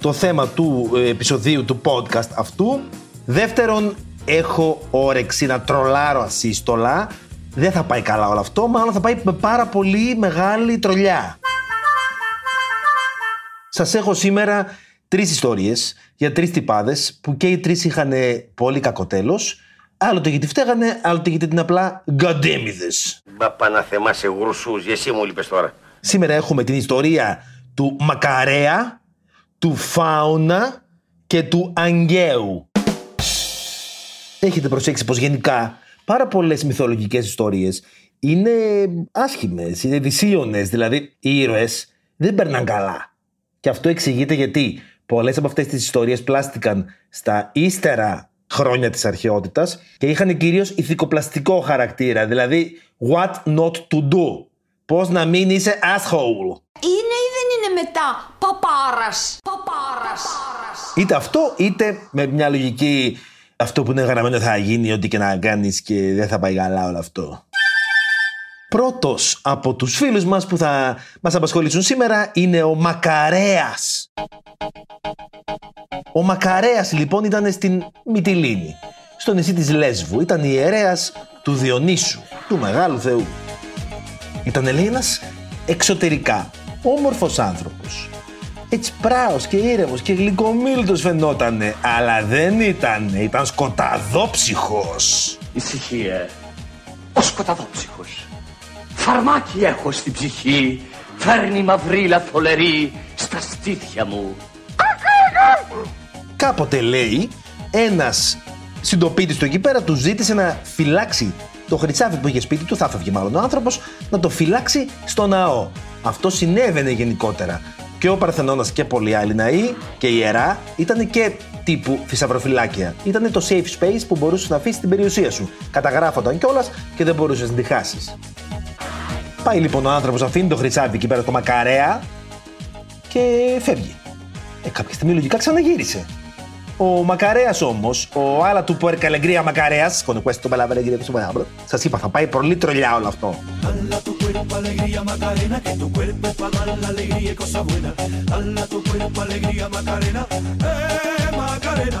το θέμα του ε, επεισοδίου του podcast αυτού. Δεύτερον, έχω όρεξη να τρολάρω ασύστολα. Δεν θα πάει καλά όλο αυτό, μάλλον θα πάει με πάρα πολύ μεγάλη τρολιά. Σας έχω σήμερα τρεις ιστορίες για τρεις τυπάδες που και οι τρεις είχαν πολύ κακό τέλος. Άλλοτε γιατί φταίγανε, άλλοτε γιατί την απλά γκαντέμιδες. Μπα παναθεμά σε γρουσούς, εσύ μου είπες τώρα. Σήμερα έχουμε την ιστορία του Μακαρέα, του Φάουνα και του Αγγέου. Έχετε προσέξει πως γενικά πάρα πολλές μυθολογικές ιστορίες είναι άσχημες, είναι δυσίωνες, δηλαδή οι ήρωες δεν περνάνε καλά. Και αυτό εξηγείται γιατί πολλές από αυτές τις ιστορίες πλάστηκαν στα ύστερα χρόνια της αρχαιότητας και είχαν κυρίως ηθικοπλαστικό χαρακτήρα, δηλαδή what not to do. Πώς να μην είσαι asshole. Είναι ή δεν είναι μετά παπάρας. Παπάρας. Είτε αυτό, είτε με μια λογική αυτό που είναι γραμμένο θα γίνει ό,τι και να κάνεις και δεν θα πάει καλά όλο αυτό. Πρώτος από τους φίλους μας που θα μας απασχολήσουν σήμερα είναι ο Μακαρέας. Ο Μακαρέας λοιπόν ήταν στην Μυτιλίνη, στο νησί της Λέσβου. Ήταν ιερέας του Διονύσου, του Μεγάλου Θεού. Ήταν λέει ένας εξωτερικά όμορφος άνθρωπος. Έτσι πράος και ήρεμος και γλυκομίλτος φαινότανε, αλλά δεν ήταν, ήταν σκοταδόψυχος. Ησυχία. Ο σκοταδόψυχος. Φαρμάκι έχω στην ψυχή. Φέρνει μαυρίλα θολερή στα στήθια μου. Κάποτε λέει, ένας συντοπίτης του εκεί πέρα του ζήτησε να φυλάξει το χρυσάφι που είχε σπίτι του, θα έφευγε μάλλον ο άνθρωπος, να το φυλάξει στο ναό. Αυτό συνέβαινε γενικότερα. Και ο Παρθενώνας και πολλοί άλλοι ναοί και ιερά ήταν και τύπου θησαυροφυλάκια. Ήταν το safe space που μπορούσες να αφήσεις την περιουσία σου. Καταγράφονταν κιόλας και δεν μπορούσες να τη χάσεις. Πάει λοιπόν ο άνθρωπος, αφήνει το χρυσάφι εκεί πέρα το μακαρέα και φεύγει. Ε, κάποια στιγμή λογικά ξαναγύρισε. Ο Μακαρέας όμως, ο άλλα του Puerca Alegría Μακαρέας, con questo bella alegría que su σας είπα, θα πάει πολύ τρολιά όλο αυτό. Dala tu cuerpo alegría Macarena, que tu cuerpo es para dar la alegría y cosas buenas. Dala tu cuerpo alegría Macarena, eh Macarena.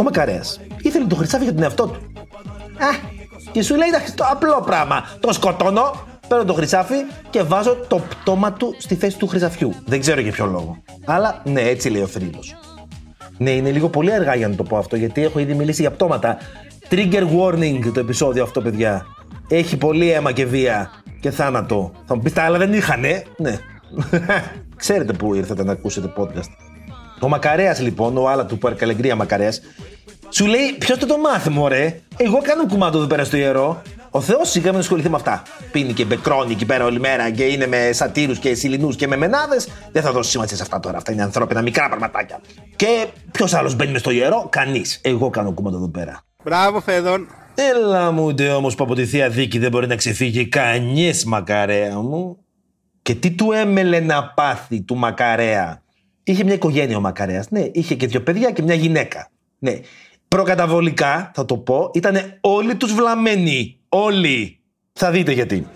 Ο Μακαρέας ήθελε το χρυσάφι για τον εαυτό του. Α, και σου λέει εντάξει, το απλό πράγμα. Το σκοτώνω, παίρνω το χρυσάφι και βάζω το πτώμα του στη θέση του χρυσαφιού. Δεν ξέρω για ποιο λόγο. Αλλά ναι, έτσι λέει ο θρύλος. Ναι, είναι λίγο πολύ αργά για να το πω αυτό, γιατί έχω ήδη μιλήσει για πτώματα. Trigger warning το επεισόδιο αυτό, παιδιά. Έχει πολύ αίμα και βία και θάνατο. Θα μου πεις τα άλλα δεν είχανε. Ναι. Ξέρετε πού ήρθατε να ακούσετε podcast. Ο Μακαρέας λοιπόν, ο άλλα του Παρκαλεγκρία Μακαρέας, σου λέει: Ποιος το το μάθει, μωρέ; Εγώ κάνω κουμάντο εδώ πέρα στο ιερό. Ο Θεός σιγά μην ασχοληθεί με αυτά. Πίνει και μπεκρώνει εκεί πέρα όλη μέρα και είναι με σατήρου και σιλινού και με μενάδες. Δεν θα δώσει σημασία σε αυτά τώρα. Αυτά είναι ανθρώπινα μικρά πραγματάκια. Και ποιος άλλος μπαίνει μες στο ιερό, κανείς. Εγώ κάνω κουμάντο εδώ πέρα. Μπράβο, Φέδων. Έλα μου ούτε όμως που από τη θεία δίκη δεν μπορεί να ξεφύγει κανείς μακαρέα μου. Και τι του έμελε να πάθει του μακαρέα; Είχε μια οικογένεια ο μακαρέας. Ναι, είχε και δύο παιδιά και μια γυναίκα. Ναι. Προκαταβολικά, θα το πω, ήταν όλοι τους βλαμμένοι. Όλοι. Θα δείτε γιατί.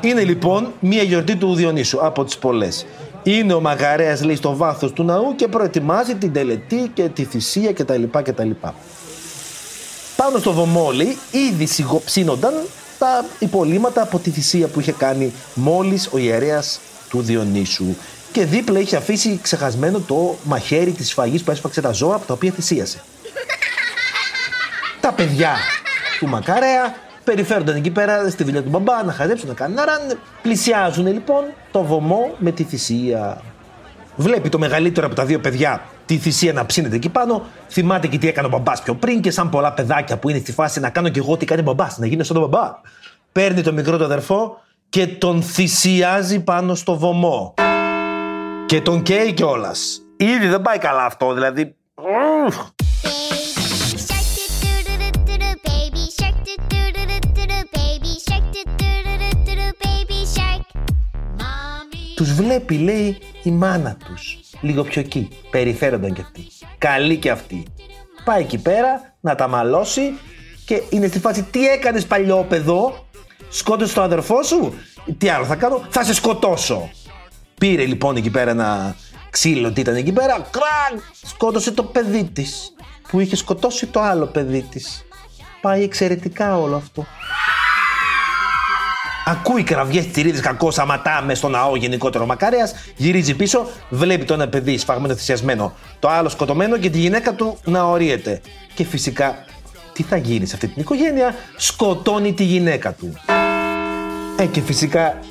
Είναι λοιπόν μια γιορτή του Διονύσου από τις πολλές. Είναι ο Μαγαρέας λέει στο βάθος του ναού και προετοιμάζει την τελετή και τη θυσία κτλ. κτλ. Πάνω στο βομόλι ήδη σιγοψίνονταν τα υπολείμματα από τη θυσία που είχε κάνει μόλις ο ιερέας του Διονύσου. Και δίπλα είχε αφήσει ξεχασμένο το μαχαίρι της σφαγής που έσφαξε τα ζώα από τα οποία θυσίασε. τα παιδιά του Μακαρέα περιφέρονταν εκεί πέρα στη δουλειά του μπαμπά να χαζέψουν, να κάνουν ραν. Πλησιάζουν λοιπόν το βωμό με τη θυσία. Βλέπει το μεγαλύτερο από τα δύο παιδιά τη θυσία να ψήνεται εκεί πάνω. Θυμάται και τι έκανε ο μπαμπάς πιο πριν και σαν πολλά παιδάκια που είναι στη φάση να κάνω κι εγώ τι κάνει ο μπαμπάς, να γίνω σαν τον μπαμπά. Παίρνει το μικρό του αδερφό και τον θυσιάζει πάνω στο βωμό. Και τον καίει κιόλας. Ήδη δεν πάει καλά αυτό, δηλαδή. Ουφ. Baby shark do do do do do do baby shark do do do do do do baby shark. Mommy. Τους βλέπει, λέει, η μάνα τους. Λίγο πιο εκεί. Περιφέρονταν κι αυτοί. Καλή κι αυτή. Πάει εκεί πέρα να τα μαλώσει και είναι στη φάση τι έκανες παλιόπαιδο, σκότωσε τον αδερφό σου, τι άλλο θα κάνω, θα σε σκοτώσω. Πήρε λοιπόν εκεί πέρα ένα ξύλο τι ήταν εκεί πέρα, κρακ, σκότωσε το παιδί της που είχε σκοτώσει το άλλο παιδί της. Πάει εξαιρετικά όλο αυτό. Ακούει κραυγές τυρίδε κακός, αματά με στο ναό γενικότερο μακάρια, γυρίζει πίσω, βλέπει το ένα παιδί σφαγμένο θυσιασμένο, το άλλο σκοτωμένο και τη γυναίκα του να ορίεται. Και φυσικά, τι θα γίνει σε αυτή την οικογένεια, σκοτώνει τη γυναίκα του. Ε, και φυσικά, εντάξει,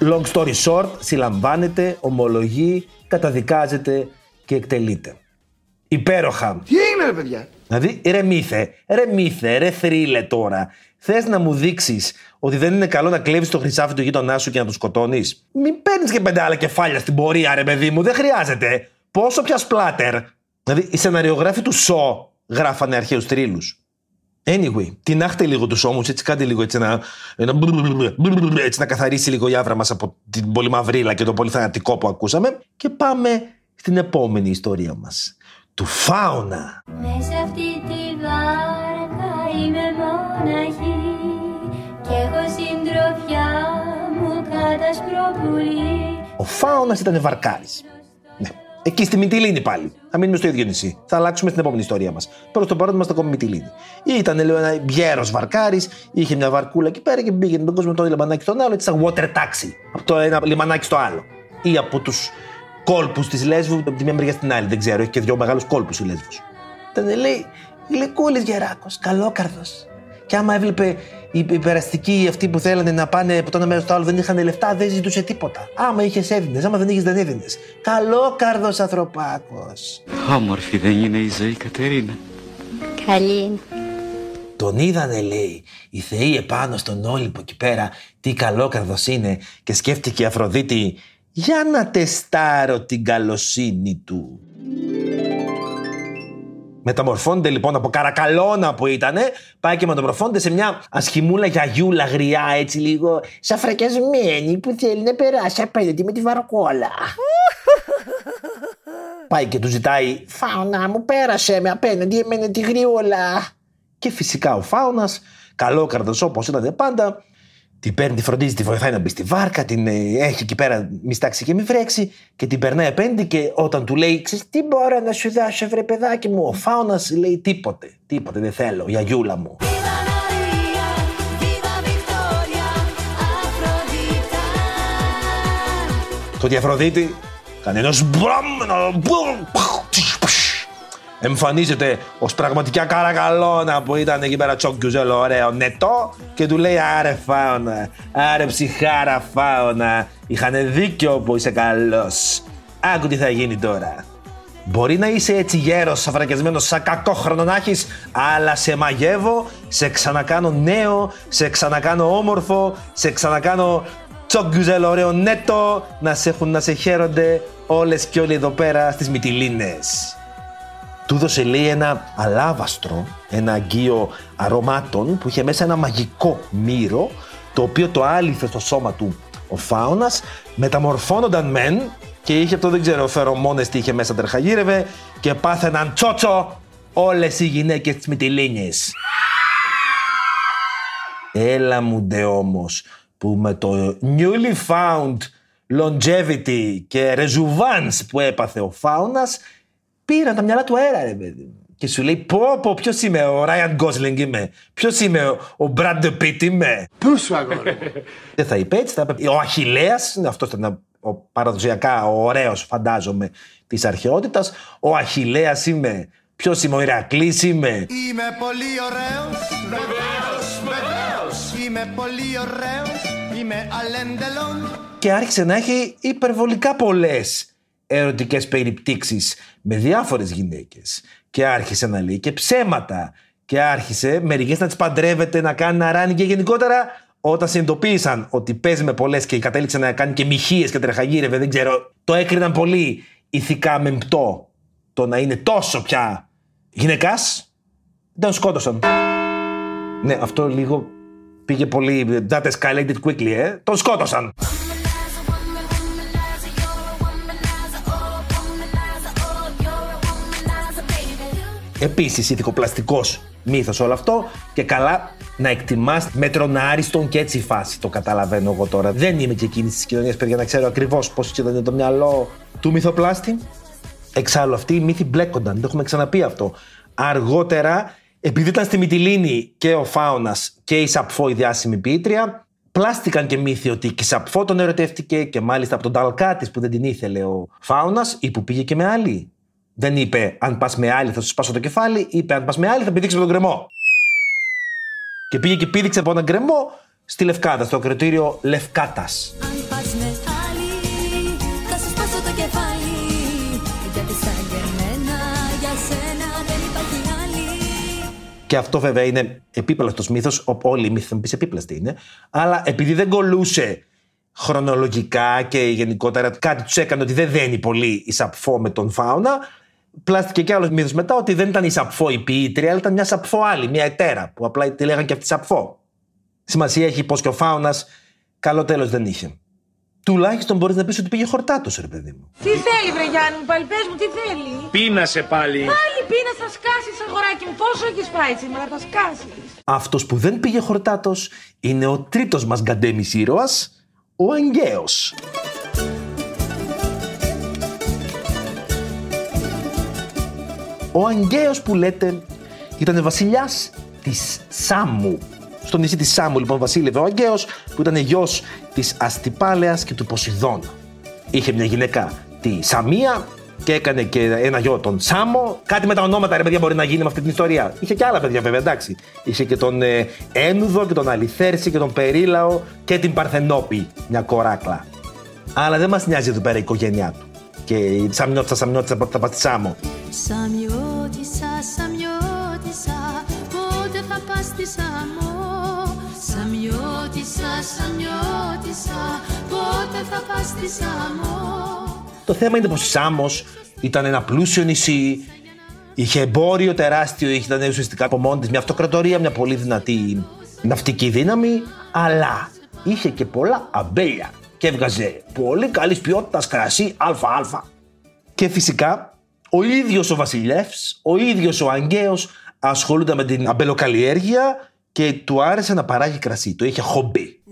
long story short, συλλαμβάνεται, ομολογεί, καταδικάζεται και εκτελείται. Υπέροχα. Τι έγινε ρε παιδιά; Δηλαδή, ρε μύθε, ρε μύθε, ρε θρύλε τώρα. Θες να μου δείξεις ότι δεν είναι καλό να κλέβεις το χρυσάφι του γείτονά σου και να του σκοτώνεις; Μην παίρνεις και πέντε άλλα κεφάλια στην πορεία, ρε παιδί μου, δεν χρειάζεται. Πόσο πια σπλάτερ. Δηλαδή, οι σεναριογράφοι του Σο γράφανε αρχαίους τρίλου. Anyway, τεινάχτε λίγο τους ώμους, έτσι κάντε λίγο έτσι να, ένα έτσι να καθαρίσει λίγο η άβρα μας από την πολύ μαυρίλα και το πολύ θανατικό που ακούσαμε. Και πάμε στην επόμενη ιστορία μας. Του Φάουνα. Μέσα αυτή τη βάρκα είμαι μοναχή Κι έχω συντροφιά μου κατά πουλί Ο Φάουνα ήταν βαρκάρης. Ναι. Εκεί στη Μυτιλίνη πάλι. Θα μείνουμε στο ίδιο νησί. Θα αλλάξουμε στην επόμενη ιστορία μας. Προς το παρόν είμαστε ακόμη Μυτιλίνη. Ήταν, λέω, ένα γέρος βαρκάρης, είχε μια βαρκούλα εκεί πέρα και πήγαινε τον κόσμο από το ένα λιμανάκι στον άλλο, έτσι σαν water taxi. Από το ένα λιμανάκι στο άλλο. Ή από τους κόλπους της Λέσβου, από τη μία μεριά στην άλλη. Δεν ξέρω, έχει και δύο μεγάλους κόλπους η Λέσβου. Ήταν, λέει, γλυκούλη γεράκος, καλόκαρδος. Και άμα έβλεπε οι οι περαστικοί αυτοί που θέλανε να πάνε από το ένα μέρος στο άλλο δεν είχαν λεφτά, δεν ζητούσε τίποτα. Άμα είχες έδινες, άμα δεν είχες δεν έδινες. Καλόκαρδο ανθρωπάκος. Όμορφη δεν είναι η ζωή, Κατερίνα. Καλή είναι Τον είδανε, λέει, οι θεοί επάνω στον Όλυμπο εκεί πέρα, τι καλόκαρδος είναι και σκέφτηκε η Αφροδίτη για να τεστάρω την καλοσύνη του. Μεταμορφώνεται λοιπόν από καρακαλώνα που ήτανε, πάει και μεταμορφώνεται σε μια ασχημούλα γιαγιούλα γριά έτσι λίγο σαφρακιασμένη που θέλει να περάσει απέναντι με τη βαρκόλα. πάει και του ζητάει «Φάουνα μου πέρασε με απέναντι εμένα τη γριόλα». Και φυσικά ο Φάουνας, καλόκαρδος όπως ήταν πάντα, την παίρνει, τη φροντίζει, τη βοηθάει να μπει στη βάρκα, την ε, έχει εκεί πέρα μη στάξει και μη βρέξει και την περνάει απέναντι και όταν του λέει «Ξέρεις τι μπορώ να σου δώσω βρε παιδάκι μου» ο Φάουνας λέει «Τίποτε, τίποτε δεν θέλω, γιαγιούλα μου». Το ότι η Αφροδίτη κάνει ενός μπραμ, ένα μπούμ, εμφανίζεται ως πραγματικά καρακαλώνα που ήταν εκεί πέρα τσόκιουζέλο ωραίο νετό και του λέει άρε φάωνα, άρε ψυχάρα φάωνα, είχαν δίκιο που είσαι καλός. Άκου τι θα γίνει τώρα. Μπορεί να είσαι έτσι γέρος, σαφρακιασμένος, σαν κακό χρόνο να έχεις, αλλά σε μαγεύω, σε ξανακάνω νέο, σε ξανακάνω όμορφο, σε ξανακάνω τσόκιουζέλο ωραίο νέτο, να σε έχουν να σε χαίρονται όλες και όλοι εδώ πέρα στις Μυτιλίνες του έδωσε λέει ένα αλάβαστρο, ένα αγγείο αρωμάτων που είχε μέσα ένα μαγικό μύρο το οποίο το άλυθε στο σώμα του ο φάωνας, μεταμορφώνονταν μεν και είχε αυτό δεν ξέρω φερομόνες τι είχε μέσα τερχαγύρευε και πάθαιναν τσότσο όλες οι γυναίκες της Μυτιλίνης. Έλα μου ντε όμως που με το newly found longevity και rejuvenance που έπαθε ο φάουνας πήραν τα μυαλά του αέρα, ρε παιδί. μου. Και σου λέει, πω, πω, ποιος είμαι, ο Ράιαν Γκόσλινγκ είμαι; Ποιος είμαι, ο Μπραντ Πίτ είμαι; Πού σου αγόρι. Δεν θα είπε έτσι, θα είπε. Ο Αχηλέα, αυτός ήταν ο παραδοσιακά ο ωραίος, φαντάζομαι, της αρχαιότητας. Ο Αχηλέα είμαι. Ποιος είμαι, ο Ηρακλής είμαι; Είμαι πολύ ωραίος Βεβαίως, βεβαίως Είμαι πολύ ωραίος Είμαι αλέντελον Και άρχισε να έχει υπερβολικά πολλές ερωτικές περιπτύξεις με διάφορες γυναίκες. Και άρχισε να λέει και ψέματα. Και άρχισε μερικές να τις παντρεύεται, να κάνει να ράνει και γενικότερα Όταν συνειδητοποίησαν ότι παίζει με πολλές και κατέληξε να κάνει και μοιχείε και τρεχαγύρευε, δεν ξέρω, το έκριναν πολύ ηθικά μεμπτό το να είναι τόσο πια γυναικάς. Τον σκότωσαν. Ναι, αυτό λίγο πήγε πολύ. That escalated quickly, ε. Τον σκότωσαν. Επίσης ηθικοπλαστικός μύθος όλο αυτό και καλά να εκτιμάς μέτρον άριστον και έτσι η φάση. Το καταλαβαίνω εγώ τώρα. Δεν είμαι και εκείνης της κοινωνίας, παιδιά, να ξέρω ακριβώς πώς ήταν το μυαλό του μυθοπλάστη. Εξάλλου αυτοί οι μύθοι μπλέκονταν, το έχουμε ξαναπεί αυτό. Αργότερα, επειδή ήταν στη Μυτιλίνη και ο Φάουνα και η Σαπφό η διάσημη ποιήτρια, πλάστηκαν και μύθοι ότι και η Σαπφό τον ερωτεύτηκε και μάλιστα από τον Ταλκάτης που δεν την ήθελε ο Φάουνα ή που πήγε και με άλλη. Δεν είπε αν πας με άλλη θα σου σπάσω το κεφάλι, είπε αν πας με άλλη θα πηδήξει με τον γκρεμό. Και πήγε και πήδηξε από έναν γκρεμό στη Λευκάτα, στο κριτήριο Λευκάτας. Αν πας με άλλη, θα σου σπάσω το κεφάλι Γιατί σαν και εμένα, για σένα δεν υπάρχει άλλη Και αυτό βέβαια είναι επίπλαστος μύθος. Όλοι οι μύθοι θα μου πεις επίπλαστοι είναι. Αλλά επειδή δεν κολούσε χρονολογικά και γενικότερα κάτι τους έκανε ότι δεν δένει πολύ η Σαπφό με τον Φάουνα, πλάστηκε και άλλος μύθος μετά ότι δεν ήταν η Σαπφό η ποιήτρια, αλλά ήταν μια Σαπφό άλλη, μια ετέρα που απλά τη λέγανε και αυτή Σαπφό. Σημασία έχει πως και ο Φάουνα καλό τέλος δεν είχε. Τουλάχιστον μπορείς να πεις ότι πήγε χορτάτο, ρε παιδί μου. Τι θέλει, βρε Γιάννη μου, πάλι πες μου, τι θέλει; Πίνασε πάλι. Πάλι πίνας, θα σκάσεις, αγοράκι μου. Πόσο έχεις φάει σήμερα, θα σκάσεις; Αυτός που δεν πήγε χορτάτος είναι ο τρίτος μας γκαντέμις ήρωας, ο Αγκαίος. Ο Αγκαίος που λέτε ήταν βασιλιάς της Σάμου. Στο νησί της Σάμου λοιπόν βασίλευε ο Αγκαίος που ήταν γιος της Αστυπάλεας και του Ποσειδώνα. Είχε μια γυναίκα τη Σαμία και έκανε και ένα γιο τον Σάμο. Κάτι με τα ονόματα ρε παιδιά μπορεί να γίνει με αυτή την ιστορία. Είχε και άλλα παιδιά βέβαια εντάξει. Είχε και τον ε, Ένουδο και τον Αλιθέρση και τον Περίλαο και την Παρθενόπη, μια κοράκλα. Αλλά δεν μας νοιάζει εδώ πέρα η οικογένειά του. Και η Σαμιώτησα, Σαμιώτησα, θα πας στη Σάμο. Σαμιώτησα, Σαμιώτησα, πότε θα πας στη Σαμό Σαμιώτησα, Σαμιώτησα, πότε θα πας στη Σαμό Το θέμα είναι πως η Σάμος ήταν ένα πλούσιο νησί, είχε εμπόριο τεράστιο, ήταν ουσιαστικά από μόνη της μια αυτοκρατορία, μια πολύ δυνατή ναυτική δύναμη, αλλά είχε και πολλά αμπέλια και έβγαζε πολύ καλής ποιότητας κρασί ΑΑ. Και φυσικά ο ίδιος ο βασιλεύς, ο ίδιος ο Αγκαίος ασχολούνταν με την αμπελοκαλλιέργεια και του άρεσε να παράγει κρασί. Το είχε χομπί.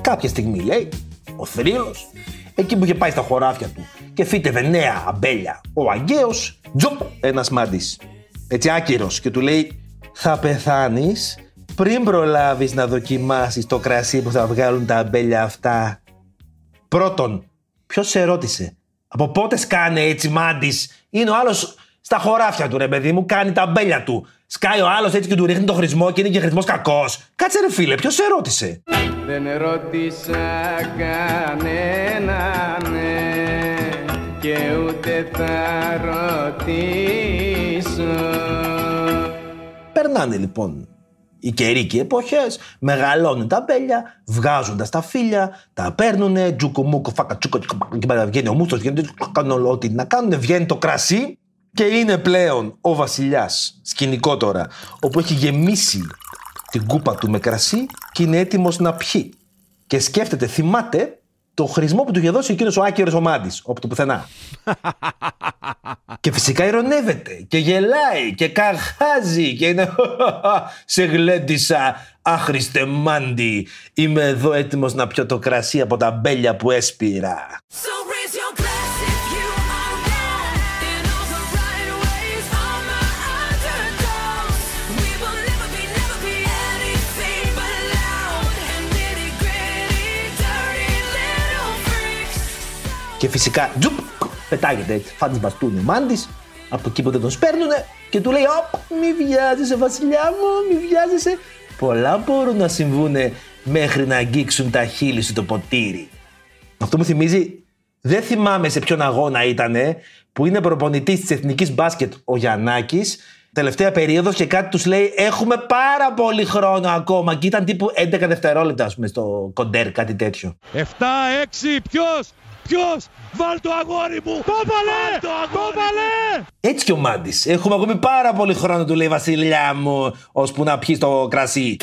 Κάποια στιγμή λέει ο θρύλος εκεί που είχε πάει στα χωράφια του και φύτευε νέα αμπέλια ο Αγκαίος τζοπ ένας μάντης έτσι άκυρος και του λέει θα πεθάνεις πριν προλάβεις να δοκιμάσεις το κρασί που θα βγάλουν τα αμπέλια αυτά. Πρώτον, ποιος σε ρώτησε, από πότε σκάνε έτσι μάντης, είναι ο άλλος στα χωράφια του ρε παιδί μου, κάνει τα αμπέλια του. Σκάει ο άλλος έτσι και του ρίχνει το χρησμό και είναι και χρησμός κακός. Κάτσε ρε φίλε, ποιος σε ρώτησε; Δεν ρώτησα κανέναν ναι, και ούτε θα ρωτήσω. Περνάνε λοιπόν οι καιροί και οι εποχές, μεγαλώνουν τα αμπέλια, βγάζουν τα σταφύλια, τα παίρνουνε, τζουκουμούκο, φάκα, τσούκο, τσούκο, και μετά βγαίνει ο μούστος, βγαίνει, κάνουν ό,τι να κάνουν, βγαίνει το κρασί και είναι πλέον ο βασιλιάς, σκηνικό τώρα, όπου έχει γεμίσει την κούπα του με κρασί και είναι έτοιμος να πιει. Και σκέφτεται, θυμάται το χρησμό που του είχε δώσει εκείνος ο άκυρος ο Μάντης, όπου το πουθενά. Και φυσικά ηρωνεύεται και γελάει και καχάζει και είναι «Σε γλέντισα, άχρηστε μάντι, είμαι εδώ έτοιμος να πιω το κρασί από τα μπέλια που έσπηρα». So Και φυσικά τζουπ, πετάγεται έτσι, φάντης μπαστούνι ο Μάντης από εκεί που δεν τον σπέρνουνε και του λέει «Οπ, μη βιάζεσαι βασιλιά μου, μη βιάζεσαι». Πολλά μπορούν να συμβούνε μέχρι να αγγίξουν τα χείλη σου το ποτήρι. Αυτό μου θυμίζει, δεν θυμάμαι σε ποιον αγώνα ήτανε, που είναι προπονητής της εθνικής μπάσκετ ο Γιαννάκης, τελευταία περίοδος και κάτι τους λέει: Έχουμε πάρα πολύ χρόνο ακόμα. Και ήταν τύπου 11 δευτερόλεπτα, ας πούμε, στο κοντέρ, κάτι τέτοιο. 7-6, ποιος, ποιος, βάλ το αγόρι μου! Το βάλε! Το βάλε! Έτσι και ο Μάντη. Έχουμε ακόμη πάρα πολύ χρόνο, του λέει Βασιλιά μου, ώσπου να πιει το κρασί.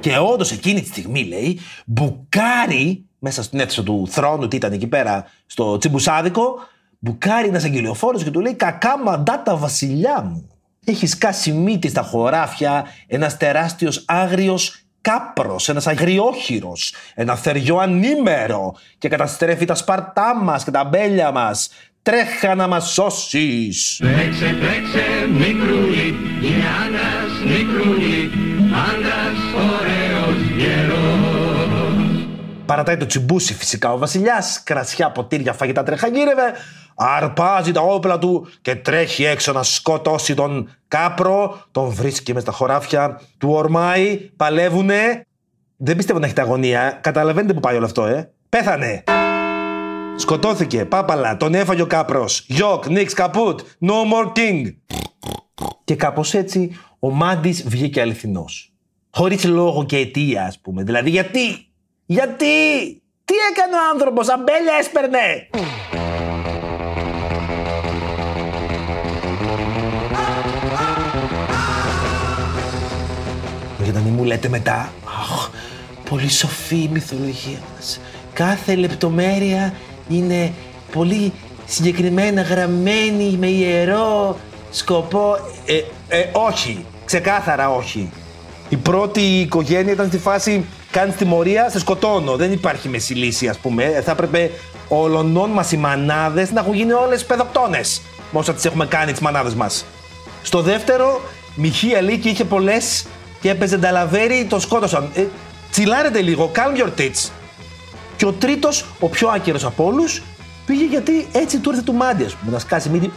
Και όντως εκείνη τη στιγμή, λέει, μπουκάρει μέσα στην αίθουσα του θρόνου, τι ήταν εκεί πέρα, στο τσιμπουσάδικο, μπουκάρει ένας αγγελιοφόρος και του λέει: Κακά μαντάτα, Βασιλιά μου. Έχεις σκάσει μύτη στα χωράφια ένας τεράστιος άγριος κάπρος, ένας αγριόχειρος, ένα θεριό ανήμερο και καταστρέφει τα σπαρτά μας και τα μπέλια μας. Τρέχα να μας σώσεις. Τρέξε, τρέξε, μικρούλι, Γιάννας μικρούλι, άντρας Παρατάει το τσιμπούσι φυσικά ο βασιλιάς, κρασιά, ποτήρια, φαγητά τρεχαγύρευε, αρπάζει τα όπλα του και τρέχει έξω να σκοτώσει τον κάπρο, τον βρίσκει μες στα χωράφια, του ορμάει, παλεύουνε. Δεν πιστεύω να έχετε αγωνία, καταλαβαίνετε που πάει όλο αυτό, ε. Πέθανε. Σκοτώθηκε, πάπαλα, τον έφαγε ο κάπρος. Γιοκ, nix, καπούτ, no more king. Και κάπως έτσι ο Μάντης βγήκε αληθινός. Χωρίς λόγο και αιτία, ας πούμε. Δηλαδή, γιατί, γιατί, τι έκανε ο άνθρωπος, αμπέλια έσπερνε. Για να μην μου λέτε μετά, αχ, πολύ σοφή η μυθολογία μας. Κάθε λεπτομέρεια είναι πολύ συγκεκριμένα γραμμένη με ιερό σκοπό. Ε, ε, όχι, ξεκάθαρα όχι. Η πρώτη οικογένεια ήταν στη φάση κάνεις τιμωρία, σε σκοτώνω. Δεν υπάρχει μεσή λύση, ας πούμε. Ε, Θα έπρεπε ολονών μας οι μανάδες να έχουν γίνει όλες παιδοκτόνες. Με όσα τις έχουμε κάνει τις μανάδες μας. Στο δεύτερο, Μιχή Αλίκη είχε πολλές και έπαιζε νταλαβέρι, τον σκότωσαν. Ε, τσιλάρετε λίγο, calm your tits. Και ο τρίτος, ο πιο άκυρος από όλους, πήγε γιατί έτσι του ήρθε του μάντι, ας πούμε, να σκάσει μύτη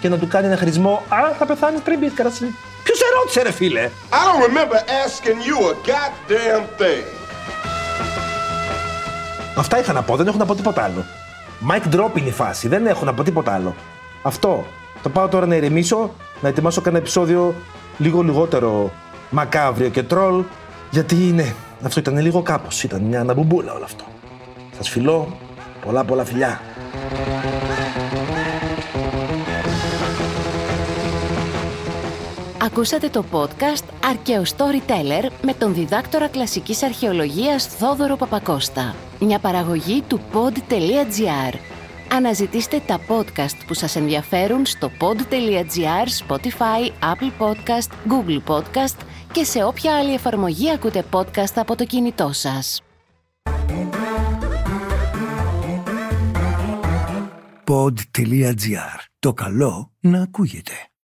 και να του κάνει ένα χρησμό. Α, θα πεθάνεις πριν μπει καρασί. Ποιος σε ρώτησε, ρε φίλε; I don't remember asking you a goddamn thing. Αυτά είχα να πω, δεν έχω να πω τίποτα άλλο. Mic drop είναι η φάση, δεν έχω να πω τίποτα άλλο. Αυτό. Θα πάω τώρα να ηρεμήσω, να ετοιμάσω κανένα επεισόδιο λίγο λιγότερο μακάβριο και τρόλ, γιατί είναι. Αυτό ήταν λίγο κάπως, ήταν μια αναμπουμπούλα όλο αυτό. Σας φιλώ, πολλά πολλά φιλιά. Ακούσατε το podcast «Αρκαίο Storyteller» με τον διδάκτορα κλασικής αρχαιολογίας Θόδωρο Παπακώστα. Μια παραγωγή του pod.gr. Αναζητήστε τα podcast που σας ενδιαφέρουν στο pod.gr, Spotify, Apple Podcast, Google Podcast και σε όποια άλλη εφαρμογή ακούτε podcast από το κινητό σας. pod.gr. Το καλό να ακούγεται.